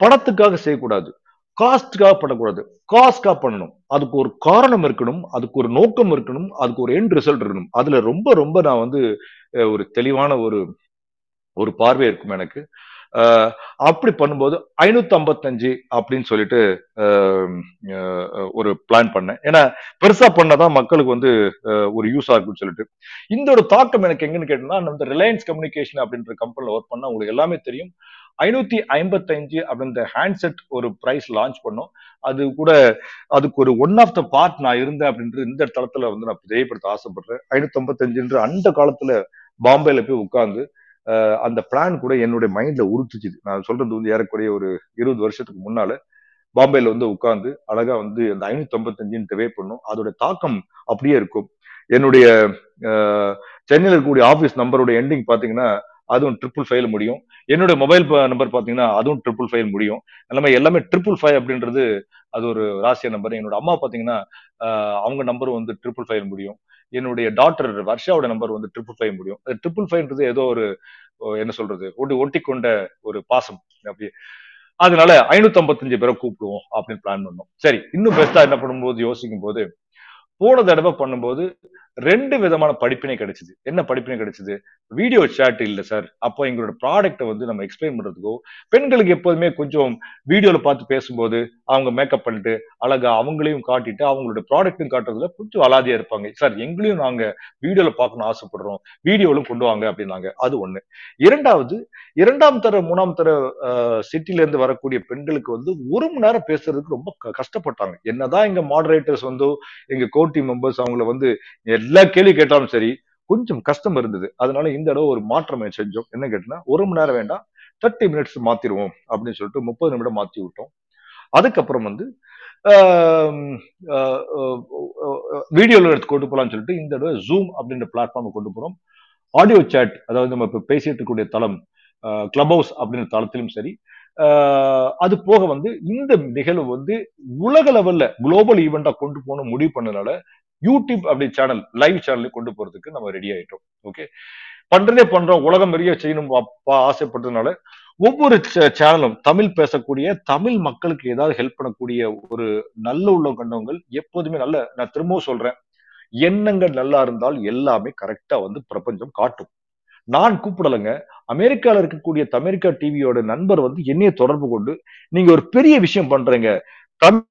C: பணத்துக்காக செய்யக்கூடாது. காஸ்ட்காக பண்ணக்கூடாது. காஸ்ட்காக பண்ணணும். அதுக்கு ஒரு காரணம் இருக்கணும். அதுக்கு ஒரு நோக்கம் இருக்கணும். அதுக்கு ஒரு எண்ட் ரிசல்ட் இருக்கணும். அதுல ரொம்ப ரொம்ப நான் வந்து ஒரு தெளிவான ஒரு ஒரு பார்வை இருக்கும் எனக்கு. அப்படி பண்ணும்போது ஐநூத்தி ஐம்பத்தஞ்சு அப்படின்னு சொல்லிட்டு ஒரு பிளான் பண்ணேன். ஏன்னா பெருசா பண்ணதான் மக்களுக்கு வந்து ஒரு யூஸ் ஆகும்னு சொல்லிட்டு. இந்த ஒரு தாக்கம் எனக்கு எங்கன்னு கேட்டோம்னா நம்ம ரிலையன்ஸ் கம்யூனிகேஷன் அப்படின்ற கம்பெனில ஒர்க் பண்ணா உங்களுக்கு எல்லாமே தெரியும். ஐநூத்தி ஐம்பத்தஞ்சு அப்படின்ற ஹேண்ட்செட் ஒரு பிரைஸ் லான்ச் பண்ணோம். அது கூட அதுக்கு ஒரு ஒன் ஆஃப் த பார்ட் நான் இருந்தேன் அப்படின்றது இந்த தளத்துல வந்து நான் தெரியப்படுத்த ஆசைப்படுறேன். ஐநூத்தி ஐம்பத்தஞ்சுன்ற அந்த காலத்துல பாம்பேல போய் உட்கார்ந்து அந்த பிளான் கூட என்னுடைய மைண்ட்ல உறுத்துச்சு நான் சொல்றது வந்து ஏறக்குறைய ஒரு இருபது வருஷத்துக்கு முன்னால பாம்பேல வந்து உட்கார்ந்து அழகா வந்து அந்த ஐநூத்தி ஐம்பத்தஞ்சுன்னு வே பண்ணும். அதோட தாக்கம் அப்படியே இருக்கும். என்னுடைய சென்னையில் இருக்கக்கூடிய ஆபீஸ் நம்பரோட எண்டிங் பாத்தீங்கன்னா அதுவும் ட்ரிபிள் ஃபைவ்ல முடியும். என்னோட மொபைல் நம்பர் பார்த்தீங்கன்னா அதுவும் ட்ரிபிள் ஃபைவ் முடியும். எல்லாமே எல்லாமே ட்ரிபிள் ஃபைவ் அப்படின்றது அது ஒரு ராசிய நம்பர் என்னோட அம்மா பார்த்தீங்கன்னா அவங்க நம்பரும் வந்து ட்ரிபிள் ஃபைவ் முடியும். என்னுடைய டாக்டர் வர்ஷாவோட நம்பர் வந்து ட்ரிபிள் ஃபைவ் முடியும். ட்ரிபிள் ஃபைவ்ன்றது ஏதோ ஒரு என்ன சொல்றது? ஒட்டி ஒட்டி கொண்ட ஒரு பாசம். அப்படியே அதனால ஐநூத்தி ஐம்பத்தஞ்சு பேரை கூப்பிடுவோம் அப்படின்னு பிளான் பண்ணோம். சரி இன்னும் பெஸ்டா என்ன பண்ணும்போது யோசிக்கும் போது போன தடவை பண்ணும்போது ரெண்டு விதமான படிப்பினை கிடைச்சது. என்ன படிப்பினை கிடைச்சது? வீடியோ சேட் இல்லை சார் அப்போ எங்களோட ப்ராடக்ட்டை வந்து நம்ம எக்ஸ்பிளைன் பண்றதுக்கோ பெண்களுக்கு எப்போதுமே கொஞ்சம் வீடியோவில் பார்த்து பேசும்போது அவங்க மேக்கப் பண்ணிட்டு அழகா அவங்களையும் காட்டிட்டு அவங்களோட ப்ராடக்ட்டும் காட்டுறதுல கொஞ்சம் அலாதியா இருப்பாங்க. சார் எங்களையும் நாங்க வீடியோவில் பார்க்கணும் ஆசைப்படுறோம். வீடியோவிலும் கொண்டு வாங்க அப்படின்னாங்க. அது ஒண்ணு. இரண்டாவது இரண்டாம் தர மூணாம் தர சிட்டில இருந்து வரக்கூடிய பெண்களுக்கு வந்து ஒரு மணி நேரம் பேசுறதுக்கு ரொம்ப க- கஷ்டப்பட்டாங்க. என்னதான் எங்க மாடரேட்டர்ஸ் வந்து எங்க கோர்ட்டி மெம்பர்ஸ் அவங்கள வந்து எல்லா கேள்வி கேட்டாலும் சரி கொஞ்சம் கஷ்டம் இருந்தது. அதனால இந்த தடவை ஒரு மாற்றம் செஞ்சோம். என்ன கேட்டோம்னா ஒரு மணி நேரம் வேண்டாம் தேர்ட்டி மினிட்ஸ் மாத்திருவோம் அப்படின்னு சொல்லிட்டு முப்பது நிமிடம் மாத்தி விட்டோம். அதுக்கப்புறம் வந்து வீடியோல எடுத்து கொண்டு போகலான்னு சொல்லிட்டு இந்த தடவை ஜூம் அப்படின்ற பிளாட்ஃபார்ம் கொண்டு போறோம் ஆடியோ சேட் அதாவது நம்ம இப்போ பேசிட்டு இருக்கக்கூடிய தளம் கிளப் ஹவுஸ் அப்படின்ற தளத்திலும் சரி அது போக வந்து இந்த நிகழ்வு வந்து உலக லெவல்ல குளோபல் ஈவெண்டா கொண்டு போகணும் முடிவு பண்ணனால யூடியூப் அப்படி சேனல் லைவ் சேனல் கொண்டு போறதுக்கு நம்ம ரெடி ஆயிட்டோம். ஓகே பண்றதே பண்றோம். உலகம் பெரிய செய்யணும் அப்பா ஆசைப்பட்டதுனால ஒவ்வொரு சேனலும் தமிழ் பேசக்கூடிய தமிழ் மக்களுக்கு ஏதாவது ஹெல்ப் பண்ணக்கூடிய ஒரு நல்ல உள்ள கண்டவங்கள் எப்போதுமே நல்ல நான் திரும்பவும் சொல்றேன். எண்ணங்கள் நல்லா இருந்தால் எல்லாமே கரெக்டா வந்து பிரபஞ்சம் காட்டும். நான் கூப்பிடலைங்க. அமெரிக்கால இருக்கக்கூடிய தமிரிக்கா டிவியோட நண்பர் வந்து என்னைய தொடர்பு கொண்டு நீங்க ஒரு பெரிய விஷயம் பண்றீங்க. தமிழ்